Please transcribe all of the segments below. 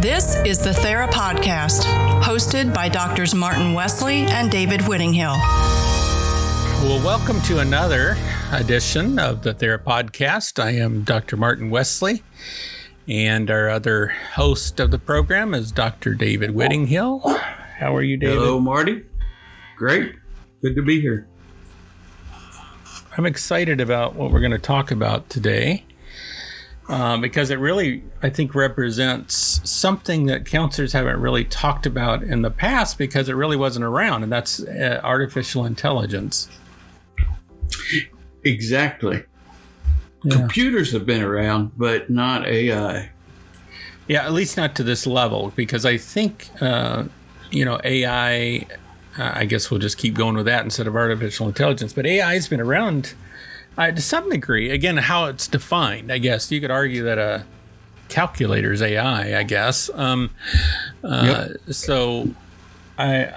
This is the Thera Podcast, hosted by Doctors Martin Wesley and David Whittinghill. Well, welcome to another edition of the Thera Podcast. I am Dr. Martin Wesley, and our other host of the program is Dr. David Whittinghill. How are you, David? Hello, Marty. Great. Good to be here. I'm excited about what we're going to talk about today uh, because it really, I think, represents something that counselors haven't really talked about in the past because it really wasn't around, and that's uh, artificial intelligence. Exactly. Yeah. Computers have been around, but not AI. Yeah, at least not to this level, because I think, uh, you know, AI, uh, I guess we'll just keep going with that instead of artificial intelligence, but AI has been around uh, to some degree. Again, how it's defined, I guess. You could argue that a calculator is AI, I guess. Um, uh, yep. So I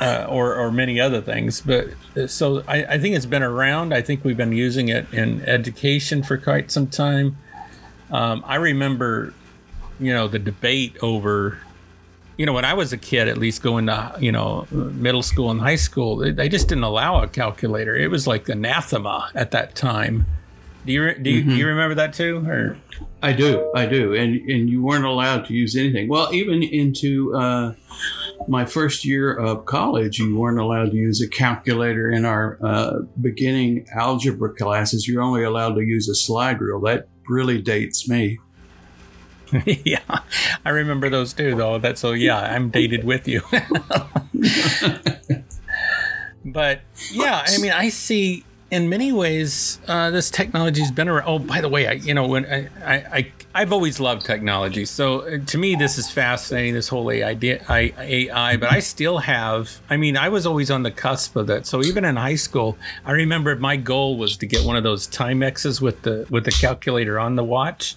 uh, or, or many other things. But uh, so I, I, think it's been around. I think we've been using it in education for quite some time. Um, I remember, you know, the debate over, you know, when I was a kid, at least going to, you know, middle school and high school, they, they just didn't allow a calculator. It was like anathema at that time. Do you do you, mm-hmm. do you remember that too? Or I do, I do, and and you weren't allowed to use anything. Well, even into uh, my first year of college, you weren't allowed to use a calculator in our uh, beginning algebra classes. You're only allowed to use a slide rule. That really dates me. yeah, I remember those too, though. That so yeah, I'm dated with you. but yeah, I mean, I see in many ways, uh, this technology's been around. Oh, by the way, I, you know, when I, I, I have always loved technology, so uh, to me, this is fascinating. This whole AI, AI, but I still have. I mean, I was always on the cusp of that. So even in high school, I remember my goal was to get one of those Timexes with the with the calculator on the watch.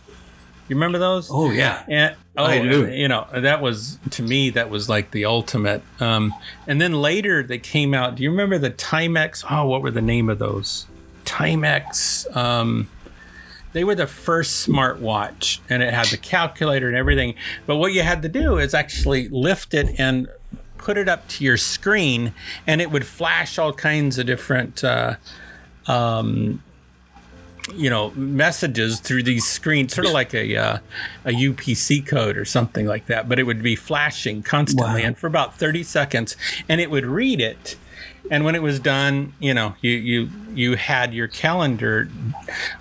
You remember those? Oh yeah. And, oh, I do. You know, that was to me that was like the ultimate. Um, and then later they came out. Do you remember the Timex? Oh, what were the name of those? Timex. Um, they were the first smartwatch, and it had the calculator and everything. But what you had to do is actually lift it and put it up to your screen, and it would flash all kinds of different. Uh, um, you know messages through these screens sort of like a uh, a UPC code or something like that but it would be flashing constantly wow. and for about 30 seconds and it would read it. And when it was done you know you you you had your calendar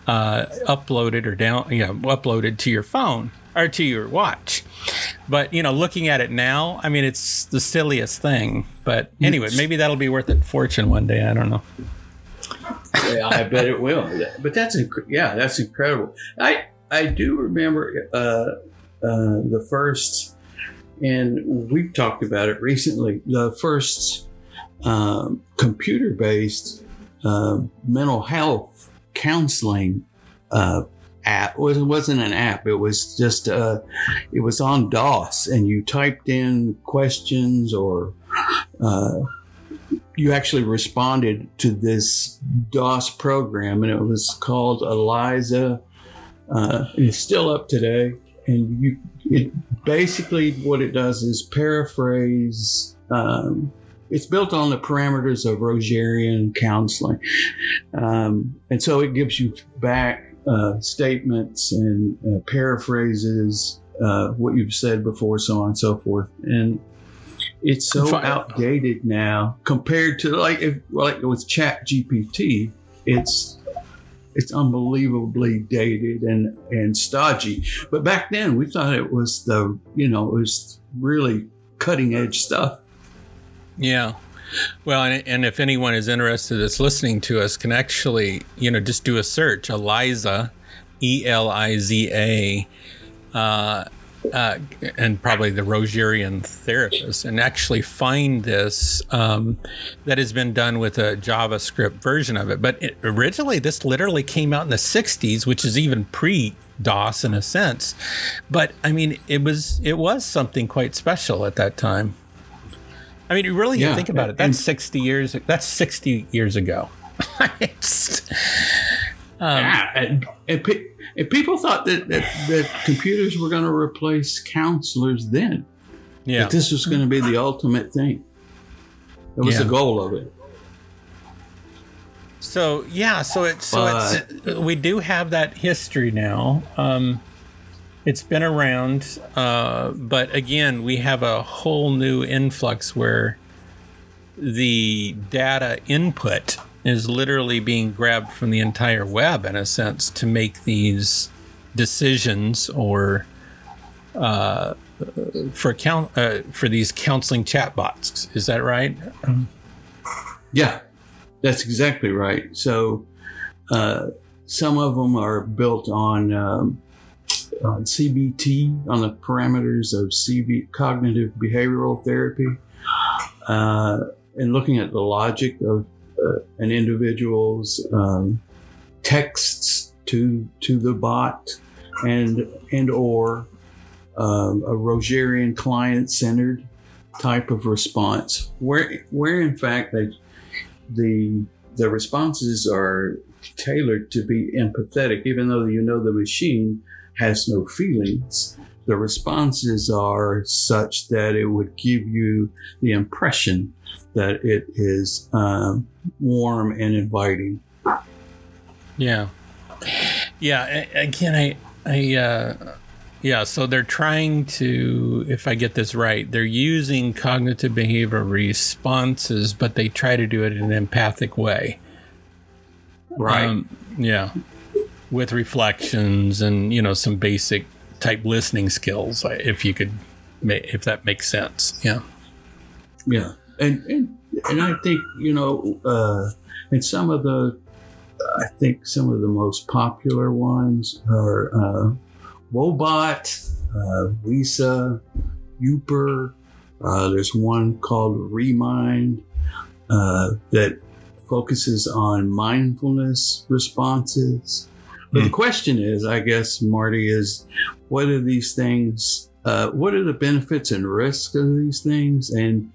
uh, uploaded or down you know uploaded to your phone or to your watch. But you know looking at it now i mean it's the silliest thing. But anyway maybe that'll be worth a fortune one day i don't know I bet it will. But that's inc- yeah, that's incredible. I I do remember uh, uh, the first, and we've talked about it recently. The first um, computer based uh, mental health counseling uh, app. It wasn't an app. It was just uh, it was on DOS, and you typed in questions or uh, you actually responded to this DOS program, and it was called Eliza. Uh, it's still up today, and you it basically what it does is paraphrase. Um, it's built on the parameters of Rogerian counseling, um, and so it gives you back uh, statements and uh, paraphrases uh, what you've said before, so on and so forth, and it's so outdated now compared to like if like with Chat GPT. It's it's unbelievably dated and and stodgy. But back then we thought it was the you know it was really cutting edge stuff. Yeah. Well, and, and if anyone is interested that's listening to us can actually, you know, just do a search, Eliza, E L I Z A, uh, uh, and probably the Rogerian therapist, and actually find this um, that has been done with a JavaScript version of it. But it, originally, this literally came out in the 60s, which is even pre DOS in a sense. But I mean, it was it was something quite special at that time. I mean, you really yeah, think about it. That's 60 years. That's 60 years ago. Um, yeah, and, and, pe- and people thought that, that, that computers were going to replace counselors then. yeah. That this was going to be the ultimate thing. That was Yeah. the goal of it. So yeah, so it's so it's we do have that history now. Um, it's been around, uh, but again, we have a whole new influx where the data input is literally being grabbed from the entire web in a sense to make these decisions or uh, for count uh, for these counseling chatbots. Is that right? Yeah, that's exactly right. So uh, some of them are built on, um, on CBT, on the parameters of CB, cognitive behavioral therapy, uh, and looking at the logic of uh, an individual's um, texts to to the bot, and and or um, a Rogerian client-centered type of response, where where in fact they the the responses are tailored to be empathetic, even though you know the machine has no feelings. The responses are such that it would give you the impression that it is um, warm and inviting. Yeah. Yeah. Again, I, I, uh, yeah. So they're trying to, if I get this right, they're using cognitive behavioral responses, but they try to do it in an empathic way. Um, yeah. With reflections and, you know, some basic type listening skills, if you could, if that makes sense. Yeah. Yeah, and and and I think you know, uh, and some of the, I think some of the most popular ones are uh, Woebot, uh, Lisa, Youper. Uh, there's one called Remind uh, that focuses on mindfulness responses. But the question is, I guess, Marty, is what are these things? Uh, what are the benefits and risks of these things? And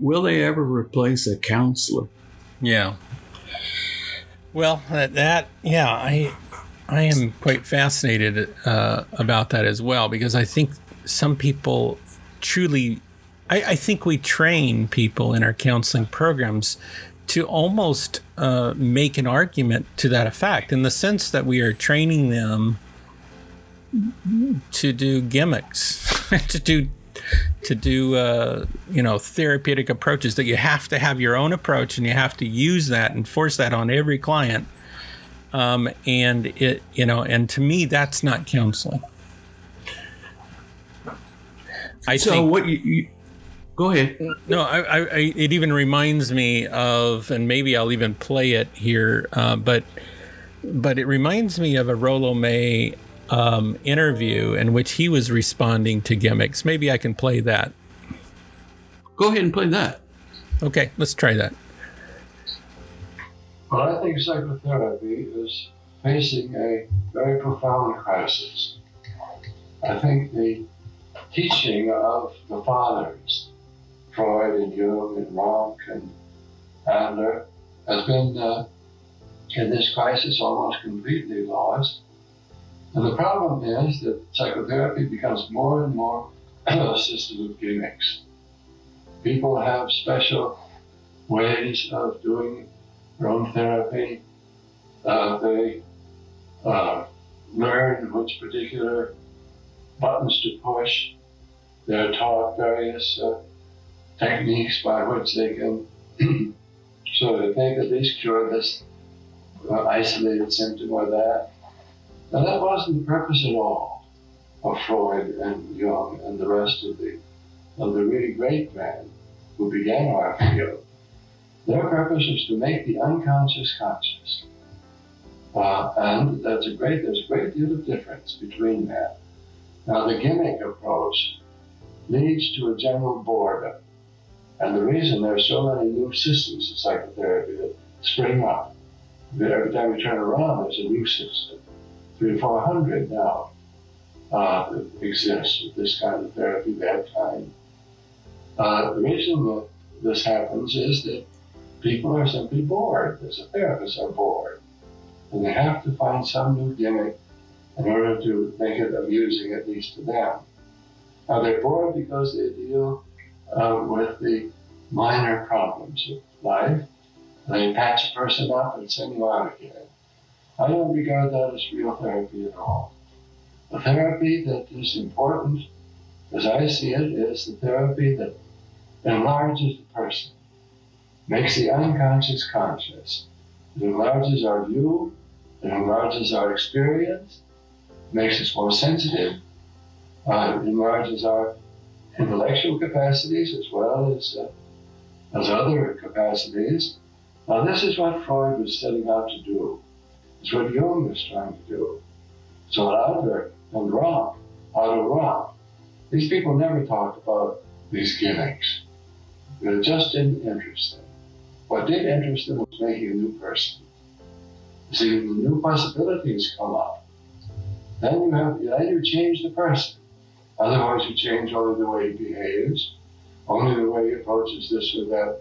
will they ever replace a counselor? Yeah. Well, that, that yeah, I I am quite fascinated uh, about that as well because I think some people truly, I, I think we train people in our counseling programs to almost uh, make an argument to that effect in the sense that we are training them to do gimmicks, to do to do uh, you know therapeutic approaches that you have to have your own approach and you have to use that and force that on every client um, and it you know and to me that's not counseling i So think what you, you go ahead? no I, I, I it even reminds me of and maybe i'll even play it here uh, but but it reminds me of a Rollo May um, interview in which he was responding to gimmicks. Maybe I can play that. Go ahead and play that. Okay, let's try that. Well, I think psychotherapy is facing a very profound crisis. I think the teaching of the fathers, Freud and Jung and Rank and Adler, has been uh, in this crisis almost completely lost. And the problem is that psychotherapy becomes more and more a system of gimmicks. People have special ways of doing their own therapy. Uh, they uh, learn which particular buttons to push. They're taught various uh, techniques by which they can, so that they can at least cure this uh, isolated symptom or that. Now, that wasn't the purpose at all of Freud and Jung and the rest of the, of the really great men who began our field. Their purpose is to make the unconscious conscious. Uh, and that's a great, there's a great deal of difference between that. Now, the gimmick approach leads to a general boredom. And the reason there are so many new systems of psychotherapy that spring up, that every time we turn around, there's a new system. Three or four hundred now uh, exist with this kind of therapy, that kind. Uh, the reason that this happens is that people are simply bored. As therapists are bored. and they have to find some new gimmick in order to make it amusing, at least to them. Now they're bored because they deal uh, with the minor problems of life. They patch a person up and send you out again. I don't regard that as real therapy at all. The therapy that is important, as I see it, is the therapy that enlarges the person, makes the unconscious conscious. It enlarges our view, it enlarges our experience, makes us more sensitive, uh, enlarges our intellectual capacities as well as, uh, as other capacities. Now, this is what Freud was setting out to do. It's what Jung was trying to do. So Adler and Rank, Otto Rank, these people never talked about these gimmicks. It just didn't interest them. What did interest them was making a new person. See, new possibilities come up. Then you have, then you change the person. Otherwise, you change only the way he behaves, only the way he approaches this or that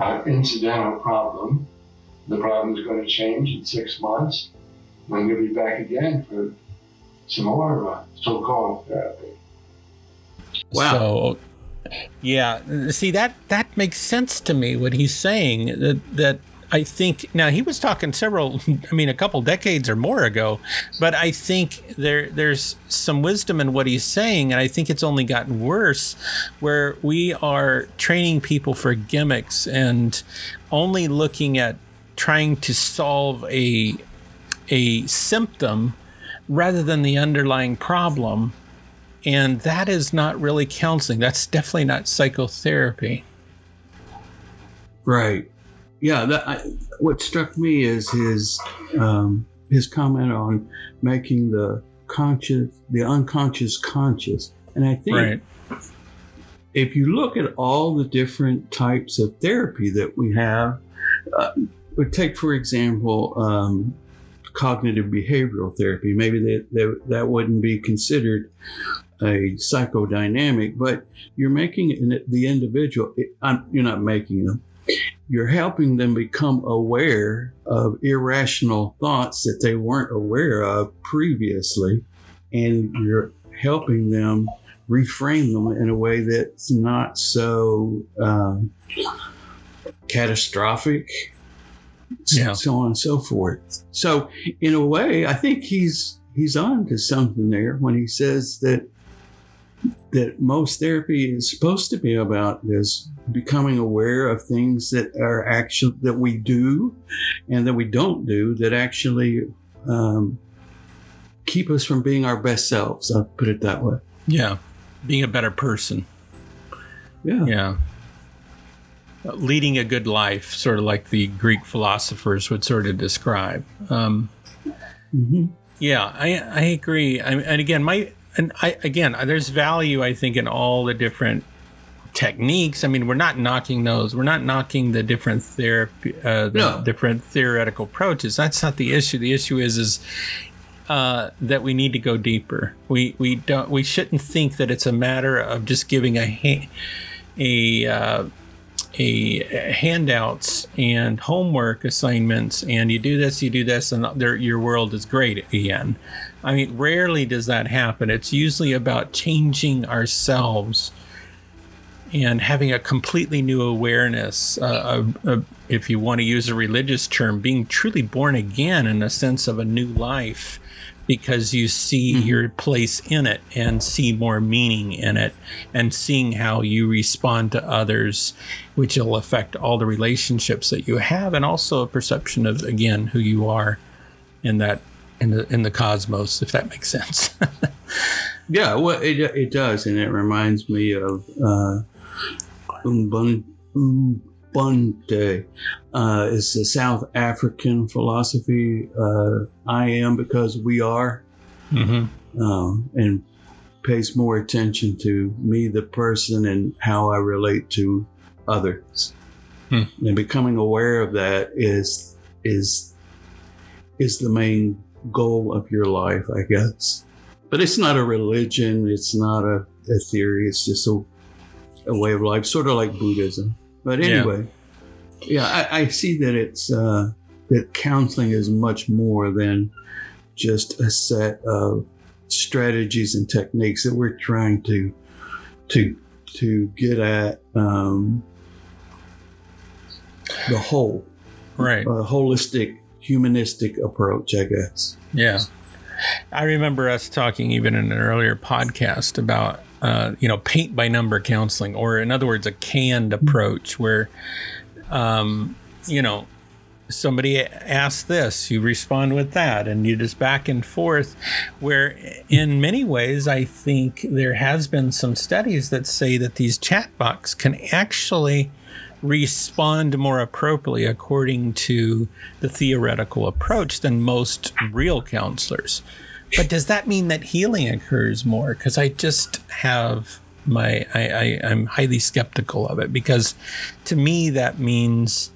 uh, incidental problem. The problem is going to change in six months. Then you'll be back again for some more uh, so-called therapy. Wow. So, yeah, see that that makes sense to me. What he's saying that that I think now he was talking several, I mean, a couple decades or more ago, but I think there there's some wisdom in what he's saying, and I think it's only gotten worse, where we are training people for gimmicks and only looking at trying to solve a a symptom rather than the underlying problem. And that is not really counseling. That's definitely not psychotherapy. Right yeah, that, I, what struck me is his um, his comment on making the conscious, the unconscious conscious, and I think right. if you look at all the different types of therapy that we have, uh, take for example um, cognitive behavioral therapy. Maybe that, that that wouldn't be considered a psychodynamic, but you're making the individual. you're not making them you're helping them become aware of irrational thoughts that they weren't aware of previously. And you're helping them reframe them in a way that's not so um, catastrophic, yeah. so on and so forth. So, in a way, I think he's he's on to something there when he says that that most therapy is supposed to be about this becoming aware of things that are actually that we do and that we don't do that actually um, keep us from being our best selves. I'll put it that way. Yeah, being a better person. Yeah. Yeah. Leading a good life, sort of like the Greek philosophers would sort of describe. Um, mm-hmm. Yeah, I I agree. I, and again, my and I again, there's value I think in all the different techniques. I mean, we're not knocking those. We're not knocking the different therapy, uh, the no. different theoretical approaches. That's not the issue. The issue is is uh, that we need to go deeper. We we don't. We shouldn't think that it's a matter of just giving a a uh, a handouts and homework assignments, and you do this, you do this, and your world is great again. I mean, rarely does that happen. It's usually about changing ourselves and having a completely new awareness uh, of, of, if you want to use a religious term, being truly born again in a sense of a new life because you see mm-hmm. your place in it and see more meaning in it and seeing how you respond to others, which will affect all the relationships that you have and also a perception of, again, who you are in that in the in the cosmos, if that makes sense. yeah, well, it, it does, and it reminds me of uh, Ubuntu uh, is the South African philosophy. Uh, I am because we are, mm-hmm. um, and pays more attention to me, the person, and how I relate to others. Hmm. And becoming aware of that is is is the main goal of your life, I guess. But it's not a religion. It's not a, a theory. It's just a a way of life, sort of like Buddhism. But anyway, yeah, yeah I, I, see that it's uh, that counseling is much more than just a set of strategies and techniques that we're trying to to to get at um, the whole, Right. a holistic, humanistic approach, I guess. Yeah. I remember us talking even in an earlier podcast about, uh, you know, paint by number counseling, or in other words, a canned approach where, um, you know, somebody asks this, you respond with that, and you just back and forth. Where in many ways, I think there has been some studies that say that these chatbots can actually respond more appropriately according to the theoretical approach than most real counselors. But does that mean that healing occurs more? Because I just have my I, I I'm highly skeptical of it because to me that means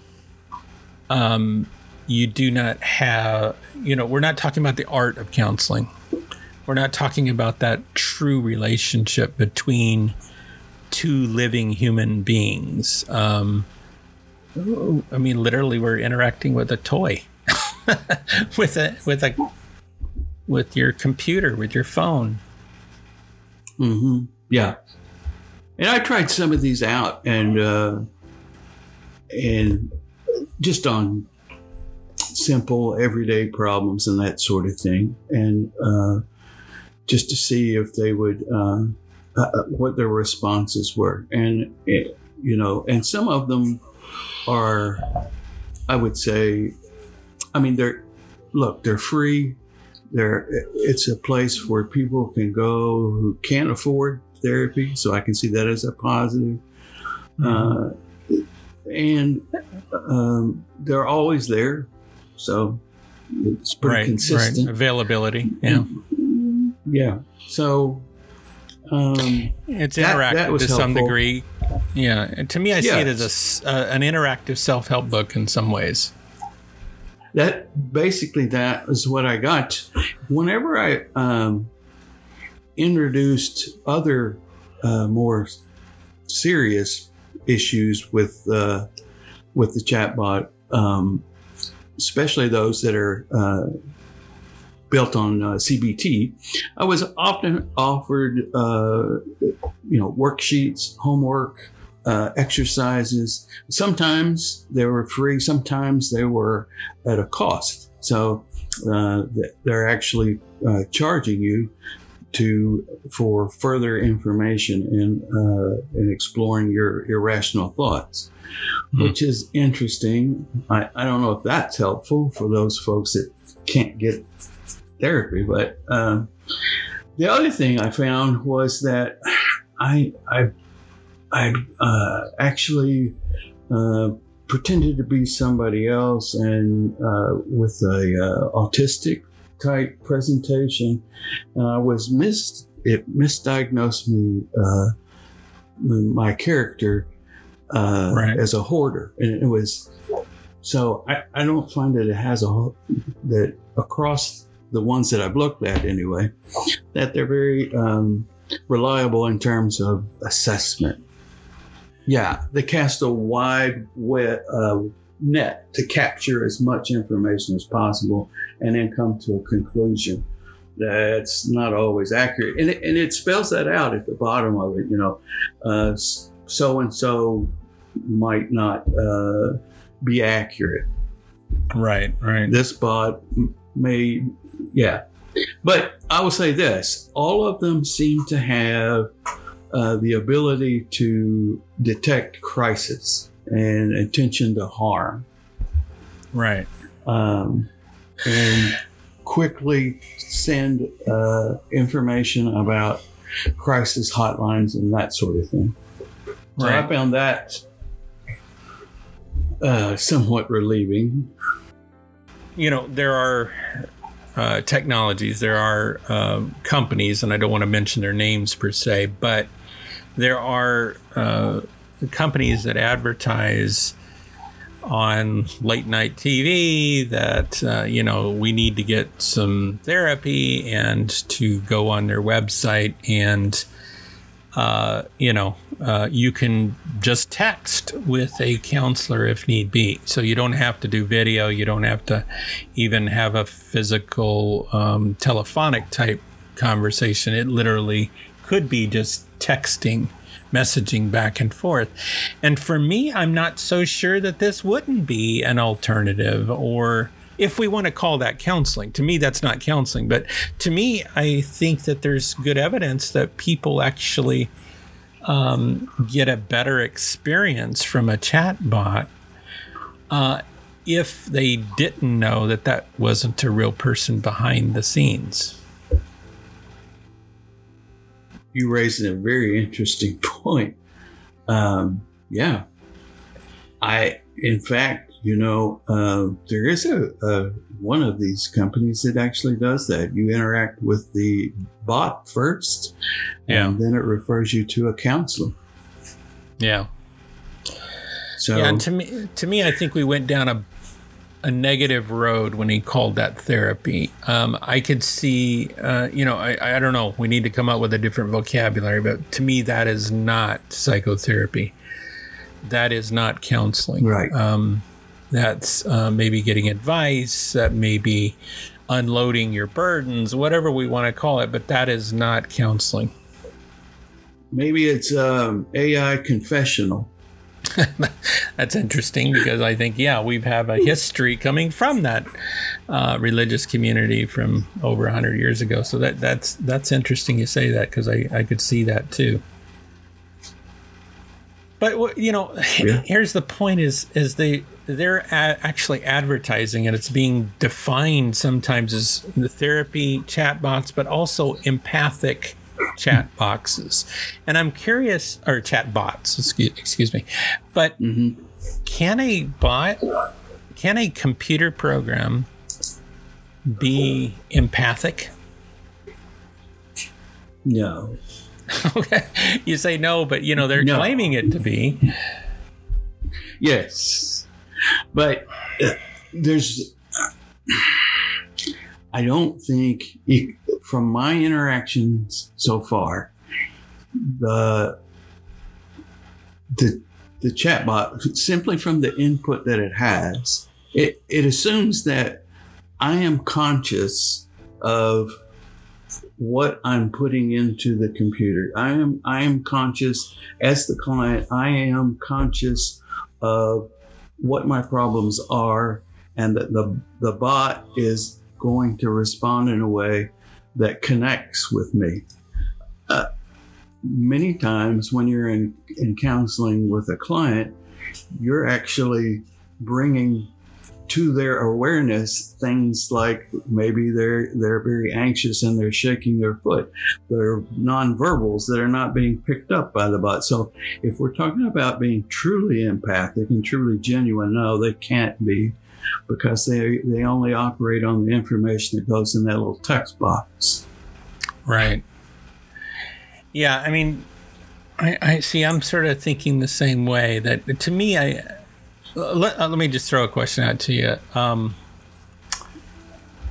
um you do not have you know we're not talking about the art of counseling we're not talking about that true relationship between two living human beings. Um, I mean, literally, we're interacting with a toy, with a with a with your computer, with your phone. Mm-hmm. Yeah, and I tried some of these out, and uh, and just on simple everyday problems and that sort of thing, and uh, just to see if they would uh, uh, what their responses were, and it, you know, and some of them are, I would say, I mean, they're look, they're free. They're it's a place where people can go who can't afford therapy, so I can see that as a positive. Uh, and um, they're always there, so it's pretty right, consistent. right. Availability. Yeah, Yeah. So, um, it's That- interactive that to some degree. Yeah, and to me, I see it as a uh, an interactive self help book in some ways. That basically that is what I got. Whenever I um, introduced other uh, more serious issues with uh, with the chatbot, um, especially those that are uh, built on uh, CBT, I was often offered uh, you know worksheets, homework. Uh, exercises. Sometimes they were free. Sometimes they were at a cost. So uh, they're actually uh, charging you to for further information in uh, in exploring your irrational thoughts, Hmm. which is interesting. I, I don't know if that's helpful for those folks that can't get therapy, but um, the other thing I found was that I I I uh, actually uh, pretended to be somebody else and uh, with a uh, autistic type presentation. And i was mis it misdiagnosed me uh, my character uh, Right. as a hoarder. And it was so I, I don't find that it has a that across the ones that i've looked at anyway that they're very um, reliable in terms of assessment yeah, they cast a wide wet, uh, net to capture as much information as possible and then come to a conclusion that's not always accurate. And it, and it spells that out at the bottom of it, you know, so and so might not uh, be accurate. Right, right. This bot may, yeah. But I will say this all of them seem to have uh, the ability to detect crisis and attention to harm Right. um, and quickly send uh, information about crisis hotlines and that sort of thing. So I found that uh, somewhat relieving. you know there are uh, technologies there are uh, companies and i don't want to mention their names per se but there are uh, companies that advertise on late night tv that uh, you know we need to get some therapy and to go on their website and uh, you know uh, you can just text with a counselor if need be. So you don't have to do video. You don't have to even have a physical um, telephonic type conversation. It literally could be just texting, messaging back and forth. And for me, I'm not so sure that this wouldn't be an alternative or if we want to call that counseling. To me, that's not counseling. But to me, I think that there's good evidence that people actually um, get a better experience from a chat bot uh, if they didn't know that that wasn't a real person behind the scenes. You raised a very interesting point. Um, yeah, I, in fact, you know, uh, there is a, a, one of these companies that actually does that. You interact with the bot first, Yeah. and then it refers you to a counselor. Yeah. So Yeah, and to me, to me, I think we went down a a negative road when he called that therapy. Um, I could see, uh, you know, I, I don't know. We need to come up with a different vocabulary, but to me, that is not psychotherapy. That is not counseling. Right. Um, that's uh, maybe getting advice. That may be unloading your burdens, whatever we want to call it. But that is not counseling. maybe it's um, AI confessional. That's interesting because I think, yeah, we have a history coming from that uh, religious community from over hundred years ago. So that that's that's interesting you say that because I I could see that too. But you know, Yeah. here's the point: is is they they're a- actually advertising and it's being defined sometimes as the therapy chatbots, but also empathic chat boxes. And I'm curious, or chat bots, excuse, excuse me, but can a bot, can a computer program be empathic? No. okay, you say no, but you know they're No. claiming it to be. Yes, but uh, there's. I don't think, it, from my interactions so far, the the the chatbot simply from the input that it has, it it assumes that I am conscious of what I'm putting into the computer. I am I am conscious as the client. I am conscious of what my problems are, and that the the bot is going to respond in a way that connects with me. Uh, many times when you're in, in counseling with a client, you're actually bringing to their awareness things like maybe they're they're very anxious and they're shaking their foot. They're nonverbals that are not being picked up by the bot. So if we're talking about being truly empathic and truly genuine, no, they can't be because they they only operate on the information that goes in that little text box. Right. Yeah, I mean, I, I see. I'm sort of thinking the same way. That to me, I let, uh, let me just throw a question out to you. Um,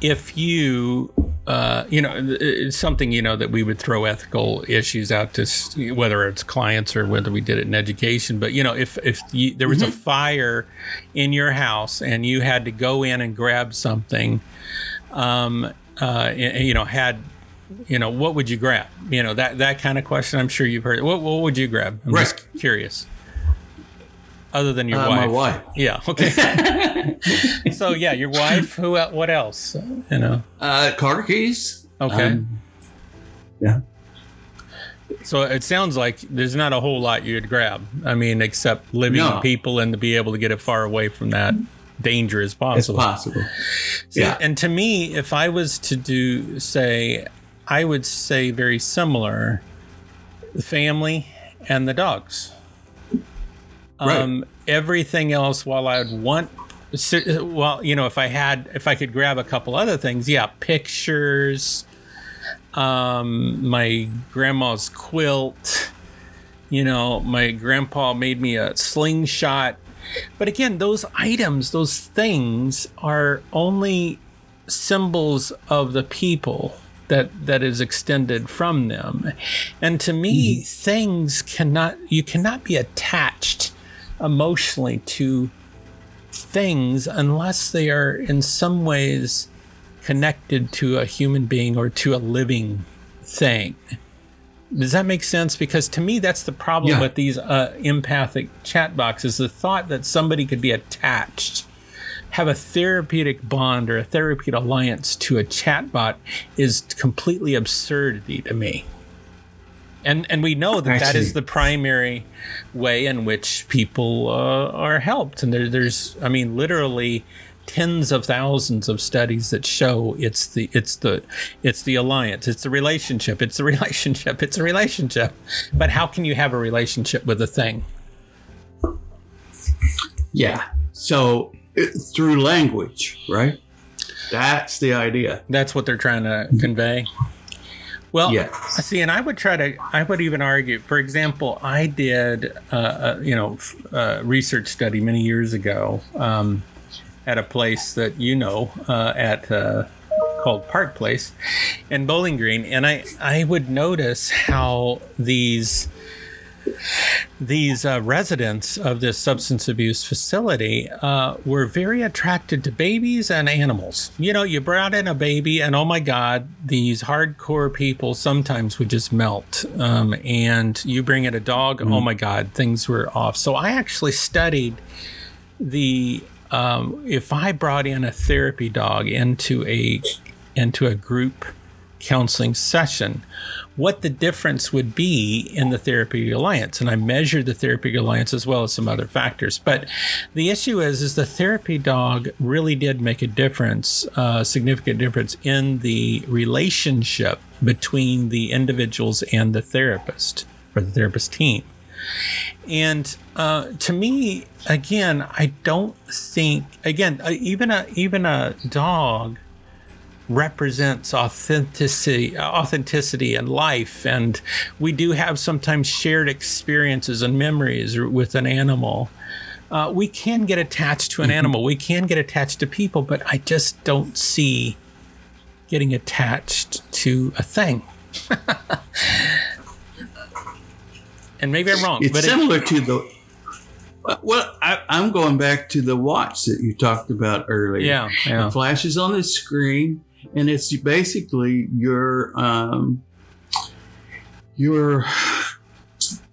if you, uh, you know, it's something you know that we would throw ethical issues out to, whether it's clients or whether we did it in education. But you know, if if you, there was a fire in your house and you had to go in and grab something, um, uh, you know, had you know, what would you grab? You know, that that kind of question. I'm sure you've heard. What what would you grab? I'm just curious. Other than your Uh, wife. my wife. Yeah. Okay. so yeah, your wife. Who? What else? You know. Uh, car keys. Okay. Um, yeah. So it sounds like there's not a whole lot you'd grab. I mean, except living No. people and to be able to get as far away from that danger as It's possible. possible. See, Yeah. And to me, if I was to do, say, I would say very similar the family and the dogs. Um, everything else, while I would want, well, you know, if I had, if I could grab a couple other things, yeah, pictures, um, my grandma's quilt, you know, my grandpa made me a slingshot. But again, those items, those things are only symbols of the people that that is extended from them. And to me, mm-hmm. things cannot you cannot be attached emotionally to things unless they are in some ways connected to a human being or to a living thing. Does that make sense? Because to me, that's the problem yeah. with these uh, empathic chat boxes the thought that somebody could be attached, have a therapeutic bond or a therapeutic alliance to a chatbot is completely absurdity to me. And, and we know that Actually, that is the primary way in which people uh, are helped. And there, there's, I mean, literally tens of thousands of studies that show it's the it's the it's the alliance. It's the relationship. It's the relationship. It's a relationship. But how can you have a relationship with a thing? Yeah. So it, through language right? That's the idea. That's what they're trying to convey well, yeah. see, and I would try to, I would even argue, for example, I did, uh, a, you know, a research study many years ago um, at a place that you know uh, at uh, called Park Place in Bowling Green, and I I would notice how these these uh, residents of this substance abuse facility uh, were very attracted to babies and animals. You know, you brought in a baby, and oh my God, these hardcore people sometimes would just melt. Um, and you bring in a dog, oh mm-hmm. oh my God, things were off. So I actually studied the um, if I brought in a therapy dog into a into a group counseling session, what the difference would be in the therapy alliance. And I measured the therapy alliance as well as some other factors. But the issue is, is the therapy dog really did make a difference, a uh, significant difference in the relationship between the individuals and the therapist or the therapist team. And uh, to me, again, I don't think again uh, even a even a dog represents authenticity authenticity and life and we do have sometimes shared experiences and memories with an animal uh, we can get attached to an mm-hmm. animal we can get attached to people but i just don't see getting attached to a thing and maybe I'm wrong. It's similar it, to the. Well, I, am going back to the watch that you talked about earlier. Yeah, yeah. It flashes on the screen, and it's basically your um, your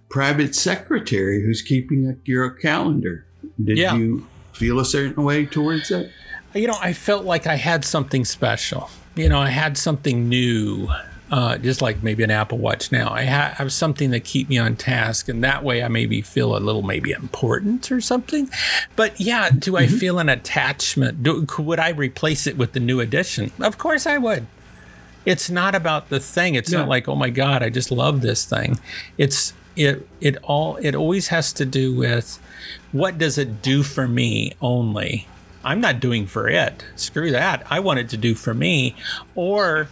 private secretary who's keeping your calendar. Did yeah. you feel a certain way towards it? You know, I felt like I had something special. You know, I had something new uh, just like maybe an Apple Watch now. I ha- have something that keep me on task, and that way I maybe feel a little maybe important or something. But yeah, do I mm-hmm. feel an attachment? Do, would I replace it with the new edition? Of course I would. It's not about the thing. It's not like oh my god, I just love this thing. It's it it all it always has to do with what does it do for me only. I'm not doing for it. Screw that. I want it to do for me, or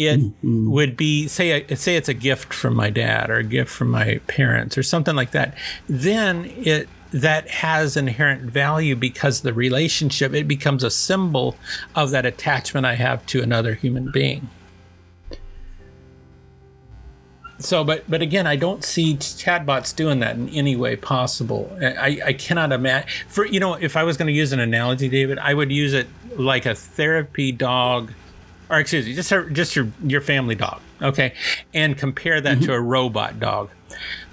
it mm-hmm. would be say say it's a gift from my dad or a gift from my parents or something like that then it that has inherent value because the relationship it becomes a symbol of that attachment i have to another human being so but but again i don't see chatbots doing that in any way possible i i cannot imagine for you know if i was going to use an analogy david i would use it like a therapy dog or excuse me, just just your your family dog, okay, and compare that mm-hmm. to a robot dog.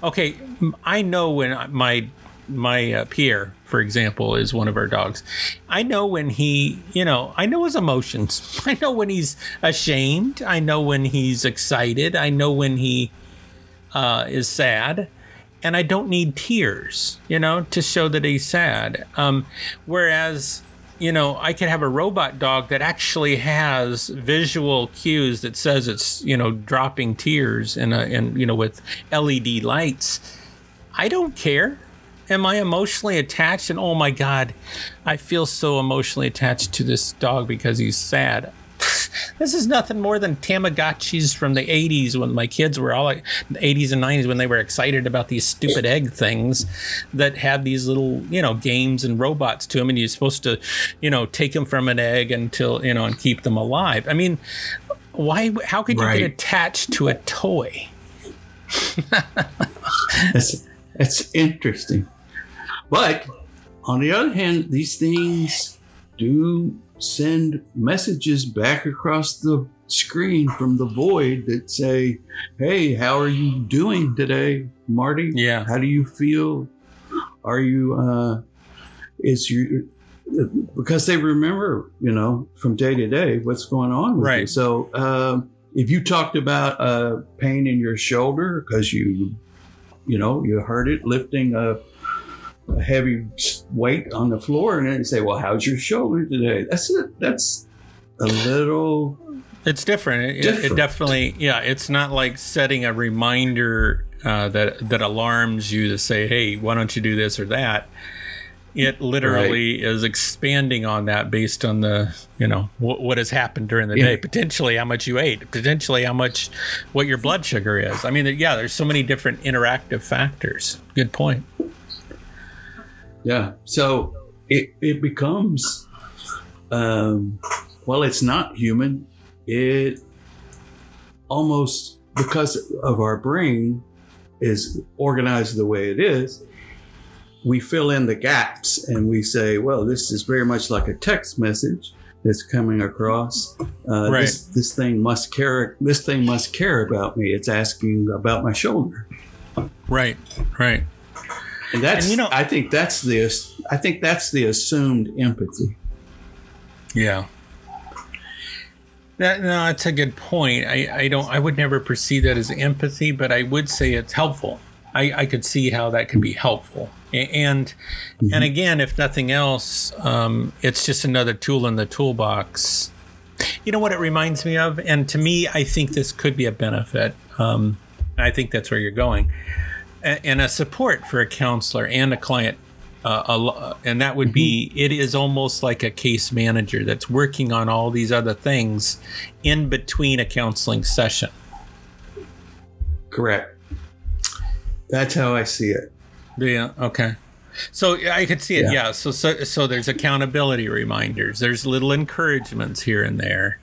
Okay, I know when my my uh, Pierre, for example, is one of our dogs. I know when he, you know, I know his emotions. I know when he's ashamed. I know when he's excited. I know when he uh, is sad. And I don't need tears, you know, to show that he's sad. Um, whereas you know, I could have a robot dog that actually has visual cues that says it's, you know, dropping tears and and you know with LED lights. I don't care. Am I emotionally attached? And oh my God, I feel so emotionally attached to this dog because he's sad. This is nothing more than Tamagotchis from the 80s when my kids were all like 80s and 90s when they were excited about these stupid egg things that had these little, you know, games and robots to them. And you're supposed to, you know, take them from an egg until, you know, and keep them alive. I mean, why? How could you Right. get attached to a toy? That's that's interesting. But on the other hand, these things do send messages back across the screen from the void that say, "Hey, how are you doing today, Marty? Yeah. How do you feel? Are you uh is you because they remember, you know, from day to day what's going on with you. Right. So, um, if you talked about uh, pain in your shoulder because you, you know, you heard it lifting a, a heavy weight on the floor, and then say, "Well, how's your shoulder today?" That's a, that's a little It's different. It, it definitely, yeah. It's not like setting a reminder uh, that that alarms you to say, "Hey, why don't you do this or that?" It literally is expanding on that based on the, you know, what, what has happened during the Yeah. day. Potentially, how much you ate. Potentially, how much, what your blood sugar is. I mean, yeah. There's so many different interactive factors. Good point. Yeah. So it it becomes um well it's not human. It almost because of our brain is organized the way it is, we fill in the gaps and we say, well, this is very much like a text message that's coming across. Uh, Right. this, this thing must care. This thing must care about me. It's asking about my shoulder. Right. Right. And that's And you know- I think that's the I think that's the assumed empathy. Yeah. That, no, that's a good point. I, I don't. I would never perceive that as empathy, but I would say it's helpful. I, I could see how that could be helpful. A- And and again, if nothing else, um, it's just another tool in the toolbox. You know what it reminds me of, and to me, I think this could be a benefit. Um, I think that's where you're going, A- and a support for a counselor and a client uh, a and that would be it is almost like a case manager that's working on all these other things in between a counseling session. Correct. That's how I see it. Yeah. Okay. So I could see it. Yeah. Yeah. So so so there's accountability reminders. There's little encouragements here and there.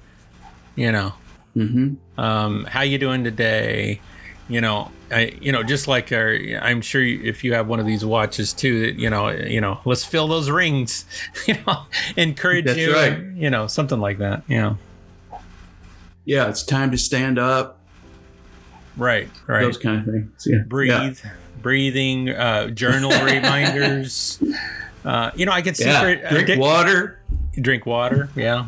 You know, Mm-hmm. um, how you doing today? You know, I you know just like our, I'm sure if you have one of these watches too, that you know you know let's fill those rings. You know, encourage That's you. right. You know, something like that. You know. Yeah, it's time to stand up. Right. Right. Those kind of things. Yeah. breathe, Yeah. breathing, uh, journal reminders. Uh, you know, I see Yeah. for Drink addic- water. drink water. Yeah.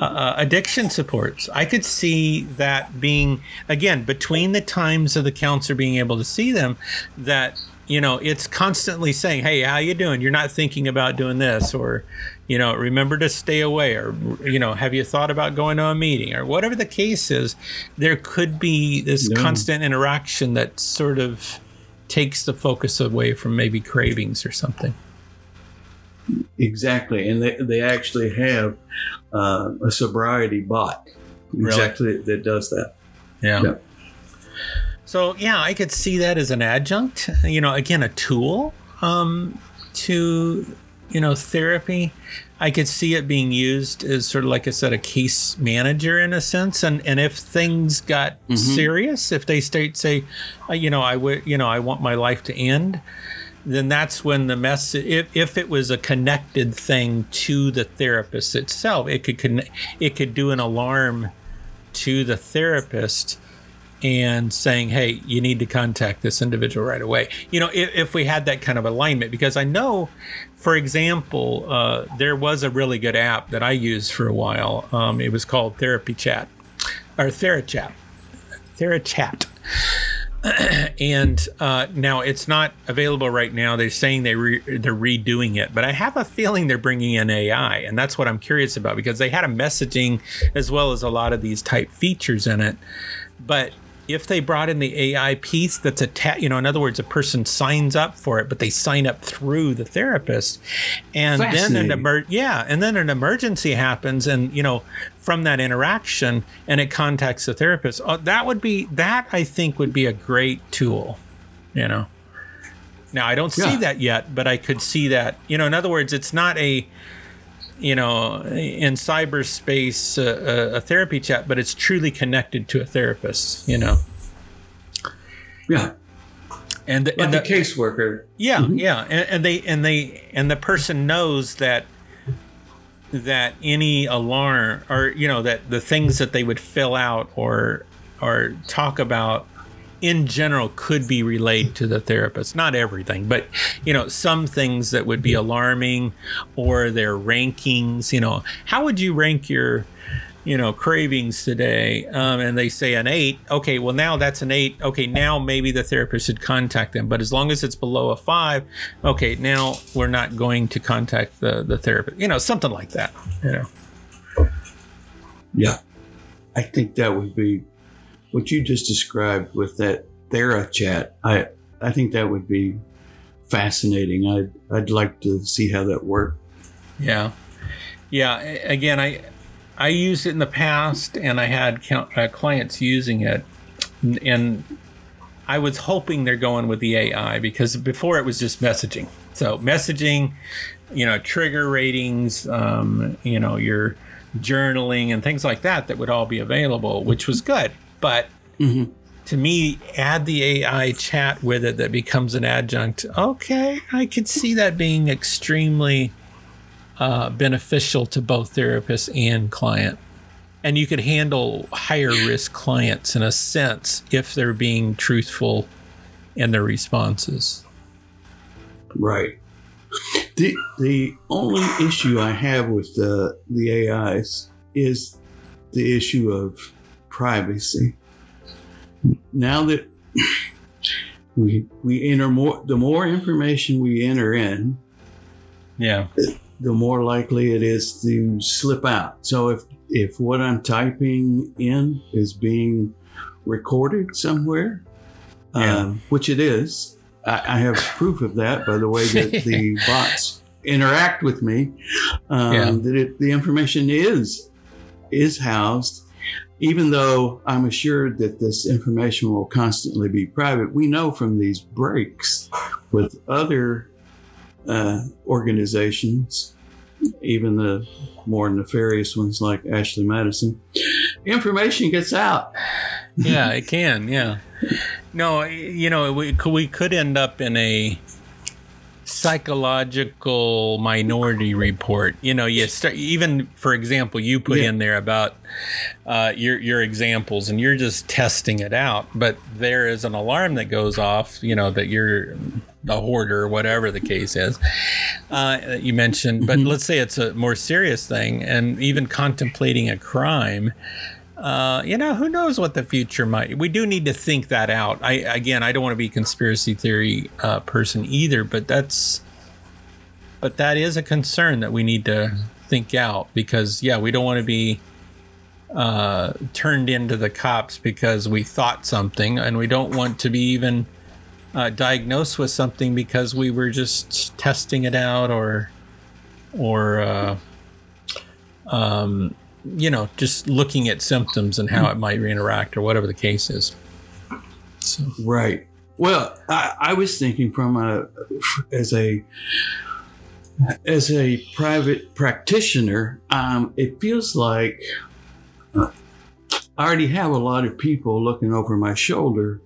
Uh, uh, addiction supports. I could see that being again between the times of the counselor being able to see them, that you know it's constantly saying, "Hey, how you doing? You're not thinking about doing this," or you know, remember to stay away, or you know, have you thought about going to a meeting, or whatever the case is. There could be this Yeah. constant interaction that sort of takes the focus away from maybe cravings or something. Exactly. And they, they actually have uh, a sobriety bot. Really? Exactly that does that. Yeah. Yeah. So yeah, I could see that as an adjunct. You know, again, a tool um, to you know therapy. I could see it being used as sort of like I said, a case manager in a sense. And and if things got serious, if they state say, uh, you know, I would, you know, I want my life to end. Then that's when the message. If, if it was a connected thing to the therapist itself, it could connect. It could do an alarm to the therapist and saying, "Hey, you need to contact this individual right away." You know, if, if we had that kind of alignment, because I know, for example, uh, there was a really good app that I used for a while. Um, it was called Therapy Chat or TheraChat, TheraChat. and uh, now it's not available right now. They're saying they re- they're redoing it, but I have a feeling they're bringing in AI, and that's what I'm curious about because they had a messaging as well as a lot of these type features in it. But if they brought in the AI piece that's a ta- you know, in other words, a person signs up for it, but they sign up through the therapist, and then an emer- yeah, and then an emergency happens, and you know, from that interaction, and it contacts the therapist. Oh, that would be that I think would be a great tool, you know. Now I don't see Yeah. that yet, but I could see that. You know, in other words, it's not a you know, in cyberspace, uh, a therapy chat, but it's truly connected to a therapist, you know. Yeah. And the, Like and the, caseworker. yeah, yeah, and, and they and they and the person knows that that any alarm or you know that the things that they would fill out or or talk about in general could be relayed to the therapist. Not everything but you know some things that would be alarming or their rankings you know. How would you rank your you know cravings today? Um, and they say an eight. Okay well now that's an eight. Okay now maybe the therapist should contact them. But as long as it's below a five okay now we're not going to contact the the therapist. You know something like that you know. Yeah. I think that would be what you just described with that Thera chat. I I think that would be fascinating. I'd I'd like to see how that worked. Yeah, yeah. Again, I I used it in the past, and I had uh, clients using it, and I was hoping they're going with the AI because before it was just messaging. So messaging, you know, trigger ratings, um, you know, your journaling and things like that that would all be available, which was good. But Mhm. to me, add the AI chat with it that becomes an adjunct. Okay, I could see that being extremely uh, beneficial to both therapist and client. And you could handle higher risk clients in a sense if they're being truthful in their responses. Right. The the only issue I have with the the AIs is the issue of privacy. Now that we we enter more the more information we enter in, Yeah. the more likely it is to slip out. So if if what I'm typing in is being recorded somewhere, Yeah. um, which it is, I, I have proof of that by the way that the bots interact with me. Um, Yeah. That it, the information is is housed. Even though I'm assured that this information will constantly be private, we know from these breaks with other uh, organizations, even the more nefarious ones like Ashley Madison, information gets out. yeah, it can. Yeah. No, you know, we we could end up in a psychological minority report. You know, you start even for example, you put Yeah. in there about uh, your your examples, and you're just testing it out. But there is an alarm that goes off. You know that you're a hoarder, or whatever the case is. Uh, you mentioned, but let's say it's a more serious thing, and even contemplating a crime uh, you know, who knows what the future might. We do need to think that out. I again, I don't want to be a conspiracy theory uh, person either, but that's, but that is a concern that we need to think out because yeah, we don't want to be uh, turned into the cops because we thought something, and we don't want to be even uh, diagnosed with something because we were just testing it out or, or. Uh, um, you know, just looking at symptoms and how it might interact or whatever the case is. So, Right. Well, I, I was thinking from a as a as a private practitioner, um, it feels like uh, I already have a lot of people looking over my shoulder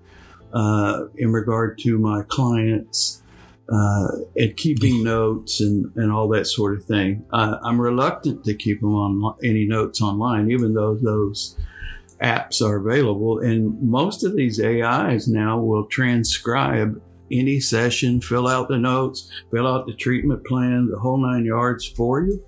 uh, in regard to my clients uh, and keeping notes and, and all that sort of thing. Uh, I'm reluctant to keep them on any notes online, even though those apps are available. And most of these AIs now will transcribe any session, fill out the notes, fill out the treatment plan, the whole nine yards for you.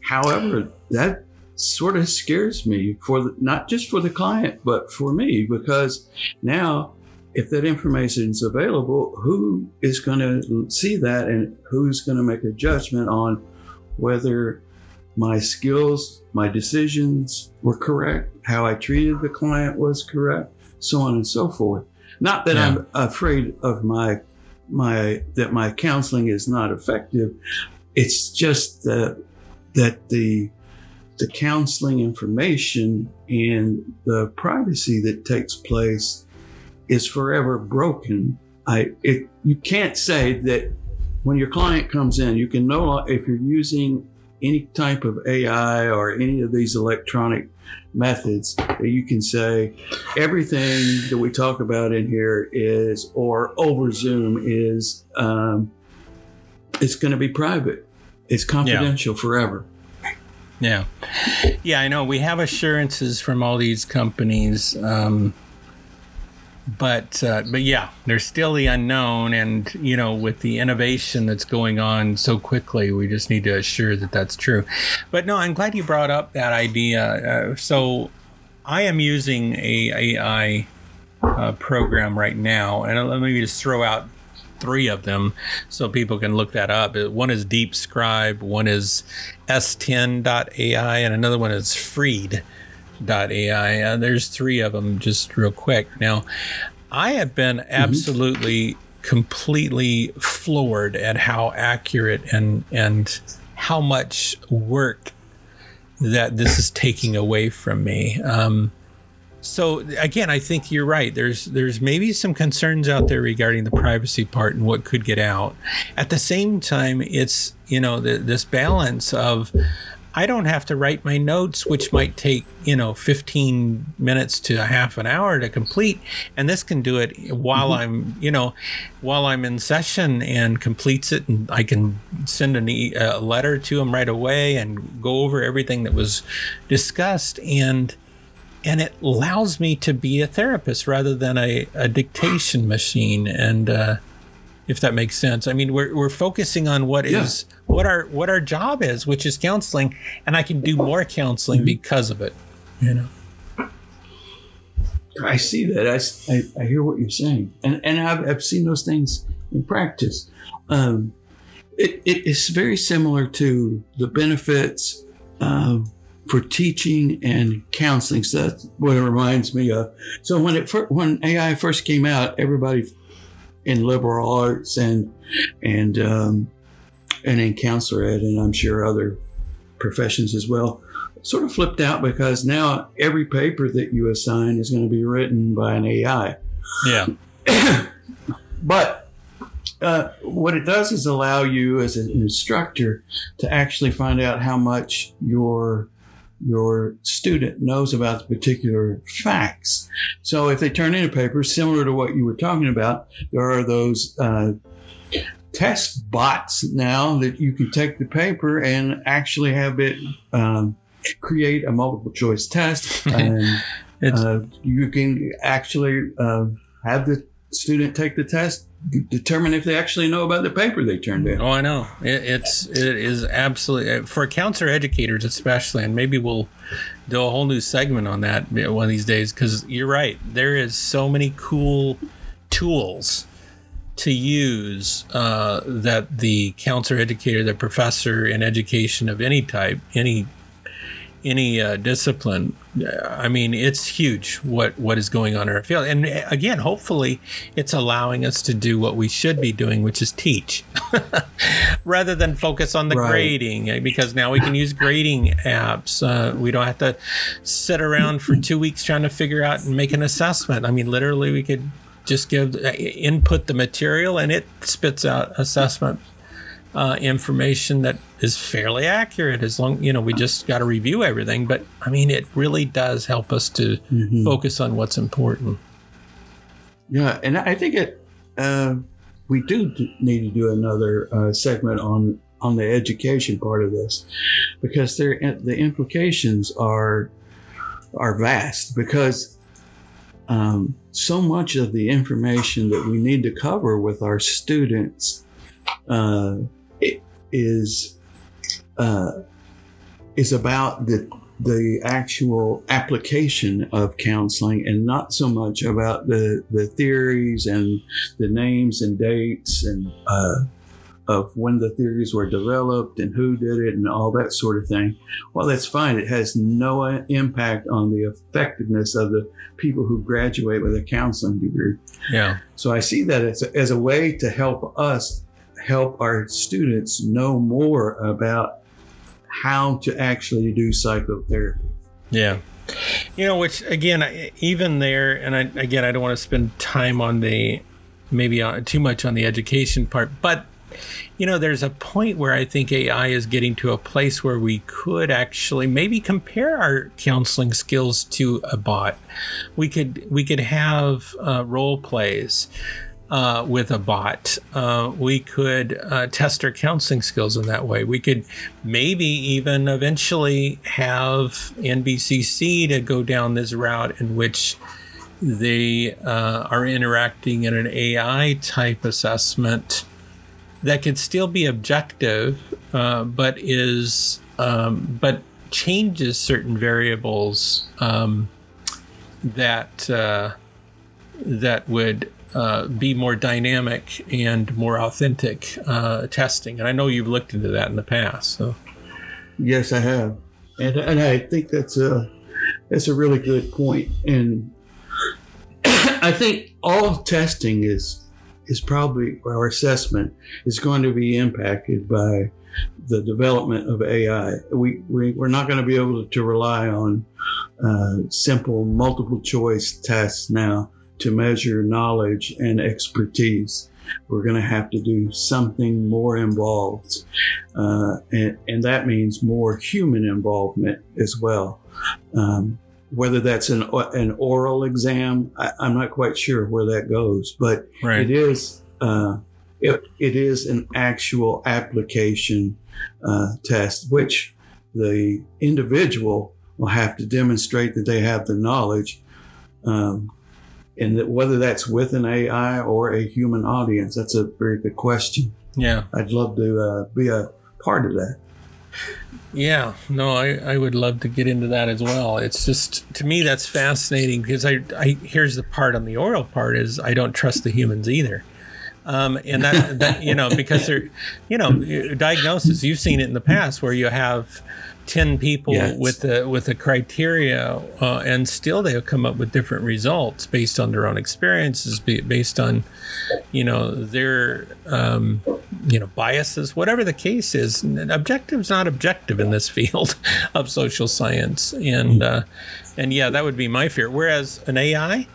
However, that sort of scares me for the, not just for the client, but for me, because now if that information is available, who is going to see that and who's going to make a judgment on whether my skills, my decisions were correct, how I treated the client was correct, so on and so forth. Not that Yeah. I'm afraid of my my that my counseling is not effective. It's just that that the the counseling information and the privacy that takes place is forever broken. I it you can't say that when your client comes in, you can no lo- if you're using any type of AI or any of these electronic methods that you can say everything that we talk about in here is or over Zoom is um, it's going to be private. It's confidential forever. Yeah. Yeah, I know. We have assurances from all these companies. Um, but uh, but yeah, there's still the unknown, and you know, with the innovation that's going on so quickly, we just need to assure that that's true. But no, I'm glad you brought up that idea. Uh, so I am using a AI uh, program right now, and let me just throw out three of them so people can look that up. One is Deep Scribe, one is S10.ai, and another one is Freed. AI. Uh, there's three of them, just real quick. Now, I have been mm-hmm. absolutely, mm-hmm. completely floored at how accurate and and how much work that this is taking away from me. Um, so again, I think you're right. There's there's maybe some concerns out there regarding the privacy part and what could get out. At the same time, it's you know the, this balance of I don't have to write my notes, which might take, you know, 15 minutes to a half an hour to complete. And this can do it while mm-hmm. I'm, you know, while I'm in session and completes it. And I can send an e- a letter to them right away and go over everything that was discussed. And, and it allows me to be a therapist rather than a, a dictation machine. And, uh, if that makes sense. I mean, we're, we're focusing on what yeah. is what our what our job is, which is counseling, and I can do more counseling mm-hmm. because of it. You know. I see that. I, I, I, hear what you're saying, and and I've, I've seen those things in practice. Um, it, it is very similar to the benefits um, for teaching and counseling. So that's what it reminds me of. So when it when AI first came out, everybody in liberal arts and and um, and in counselor ed, and I'm sure other professions as well. Sort of flipped out because now every paper that you assign is going to be written by an AI. Yeah. but uh, what it does is allow you as an instructor to actually find out how much your your student knows about the particular facts. So if they turn in a paper similar to what you were talking about, there are those uh, test bots now that you can take the paper and actually have it um, create a multiple choice test. And uh, you can actually uh, have the student take the test determine if they actually know about the paper they turned in. Oh, I know. It, it's it is absolutely uh, for counselor educators especially, and maybe we'll do a whole new segment on that one of these days because you're right. There is so many cool tools to use uh, that the counselor educator, the professor in education of any type, any any uh, discipline. I mean, it's huge what what is going on in our field, and uh, again, hopefully, it's allowing us to do what we should be doing, which is teach, rather than focus on the right. grading. Eh, because now we can use grading apps. Uh, we don't have to sit around for two weeks trying to figure out and make an assessment. I mean, literally, we could just give uh, input the material, and it spits out assessment uh, information that is fairly accurate as long you know we just got to review everything but i mean it really does help us to mm-hmm. focus on what's important yeah and i think it uh, we do need to do another uh, segment on on the education part of this because there the implications are are vast because um, so much of the information that we need to cover with our students uh, is uh, is about the the actual application of counseling and not so much about the the theories and the names and dates and uh, of when the theories were developed and who did it and all that sort of thing. Well, that's fine. It has no impact on the effectiveness of the people who graduate with a counseling degree. Yeah. So I see that as a, as a way to help us help our students know more about how to actually do psychotherapy. Yeah. You know, which again, even there, and I, again, I don't want to spend time on the maybe on, too much on the education part, but you know, there's a point where I think AI is getting to a place where we could actually maybe compare our counseling skills to a bot. We could we could have uh, role plays. Uh, with a bot, uh, we could uh, test our counseling skills in that way. We could maybe even eventually have NBCC to go down this route in which they uh, are interacting in an AI type assessment that could still be objective, uh, but is um, but changes certain variables um, that uh, that would uh, be more dynamic and more authentic uh, testing. And I know you've looked into that in the past. So Yes, I have, and and I think that's a that's a really good point. And I think all testing is is probably our assessment is going to be impacted by the development of AI. We, we we're not going to be able to rely on uh, simple multiple choice tests now to measure knowledge and expertise. We're going to have to do something more involved, uh, and, and that means more human involvement as well. Um, whether that's an an oral exam, I, am not quite sure where that goes, but right. it is uh, it, it is an actual application uh, test, which the individual will have to demonstrate that they have the knowledge, um, and that whether that's with an AI or a human audience, that's a very good question. Yeah, I'd love to uh, be a part of that. Yeah, no, I, I would love to get into that as well. It's just to me that's fascinating because I, I here's the part on the oral part is I don't trust the humans either. Um, and that, that you know because they're you know diagnosis you've seen it in the past where you have 10 people yes. with the with the criteria uh, and still they have come up with different results based on their own experiences based on you know their um, you know biases whatever the case is objective is not objective in this field of social science and uh, and yeah that would be my fear whereas an ai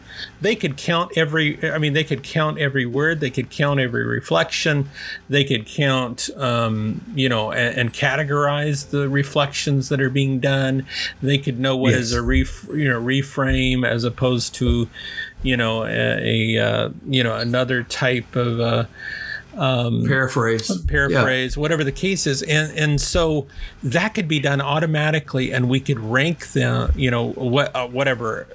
they could count every i mean they could count every word they could count every reflection they could count um, you know and, and, categorize the reflections that are being done they could know what yes. is a ref, you know reframe as opposed to you know a, a uh, you know another type of uh, um, paraphrase, paraphrase, yeah. whatever the case is, and and so that could be done automatically, and we could rank them, you know, what uh, whatever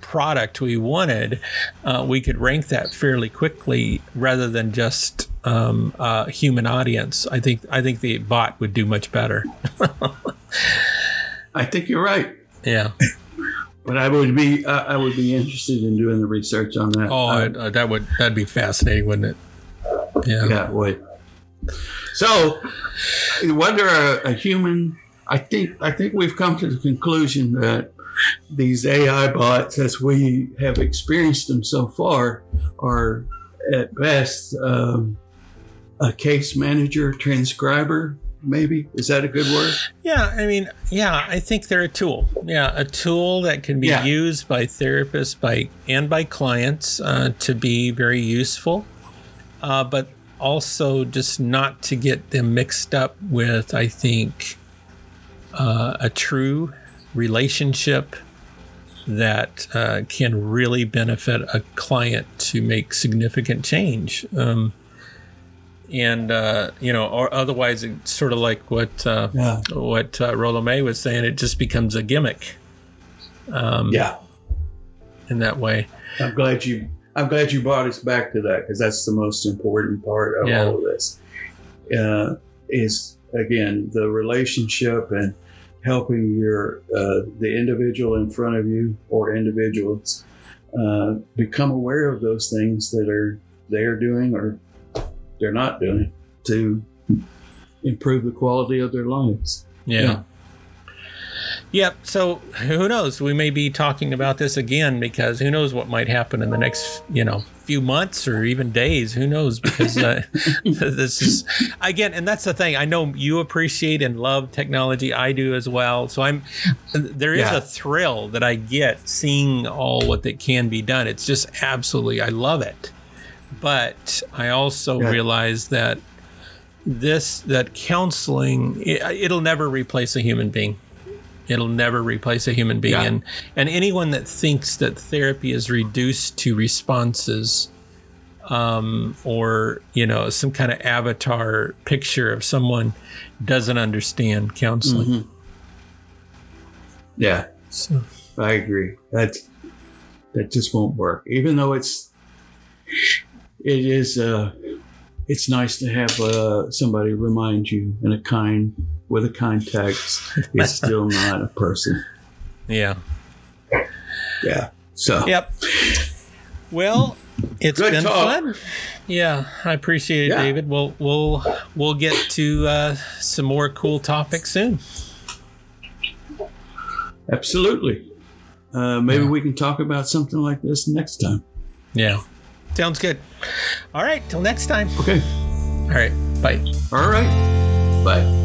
product we wanted, uh, we could rank that fairly quickly rather than just um, a human audience. I think I think the bot would do much better. I think you're right. Yeah. But I would be uh, I would be interested in doing the research on that. Oh, uh, that would that'd be fascinating, wouldn't it? Yeah. Yeah, would. So, whether a, a human, I think I think we've come to the conclusion that these AI bots, as we have experienced them so far, are at best um, a case manager, transcriber. Maybe is that a good word? Yeah, I mean, yeah, I think they're a tool. Yeah, a tool that can be yeah. used by therapists, by and by clients uh, to be very useful, uh, but also just not to get them mixed up with. I think uh, a true relationship that uh, can really benefit a client to make significant change. Um, and uh, you know, or otherwise, it's sort of like what uh, yeah. what uh, Rollo May was saying. It just becomes a gimmick. Um, yeah. In that way, I'm glad you. I'm glad you brought us back to that because that's the most important part of yeah. all of this. Uh, is again the relationship and helping your uh, the individual in front of you or individuals uh, become aware of those things that are they're doing or they're not doing to improve the quality of their lives. yeah. yeah. Yep. So who knows? We may be talking about this again because who knows what might happen in the next, you know, few months or even days. Who knows? Because uh, this is again, and that's the thing. I know you appreciate and love technology. I do as well. So I'm there is yeah. a thrill that I get seeing all what that can be done. It's just absolutely I love it. But I also yeah. realize that this that counseling it, it'll never replace a human being. It'll never replace a human being, Yeah. and and anyone that thinks that therapy is reduced to responses, um, or you know some kind of avatar picture of someone, doesn't understand counseling. Mhm. Yeah, So I agree. That that just won't work. Even though it's it is uh it's nice to have uh somebody remind you in a kind with a kind text. It's still not a person. yeah, Yeah. So yep. Well, it's Good been talk. fun. Yeah, I appreciate it, Yeah. David. We'll we'll we'll get to uh, some more cool topics soon. absolutely. Uh, maybe we can talk about something like this next time. Yeah, sounds good. All right, till next time. Okay. All right, bye. All right. Bye.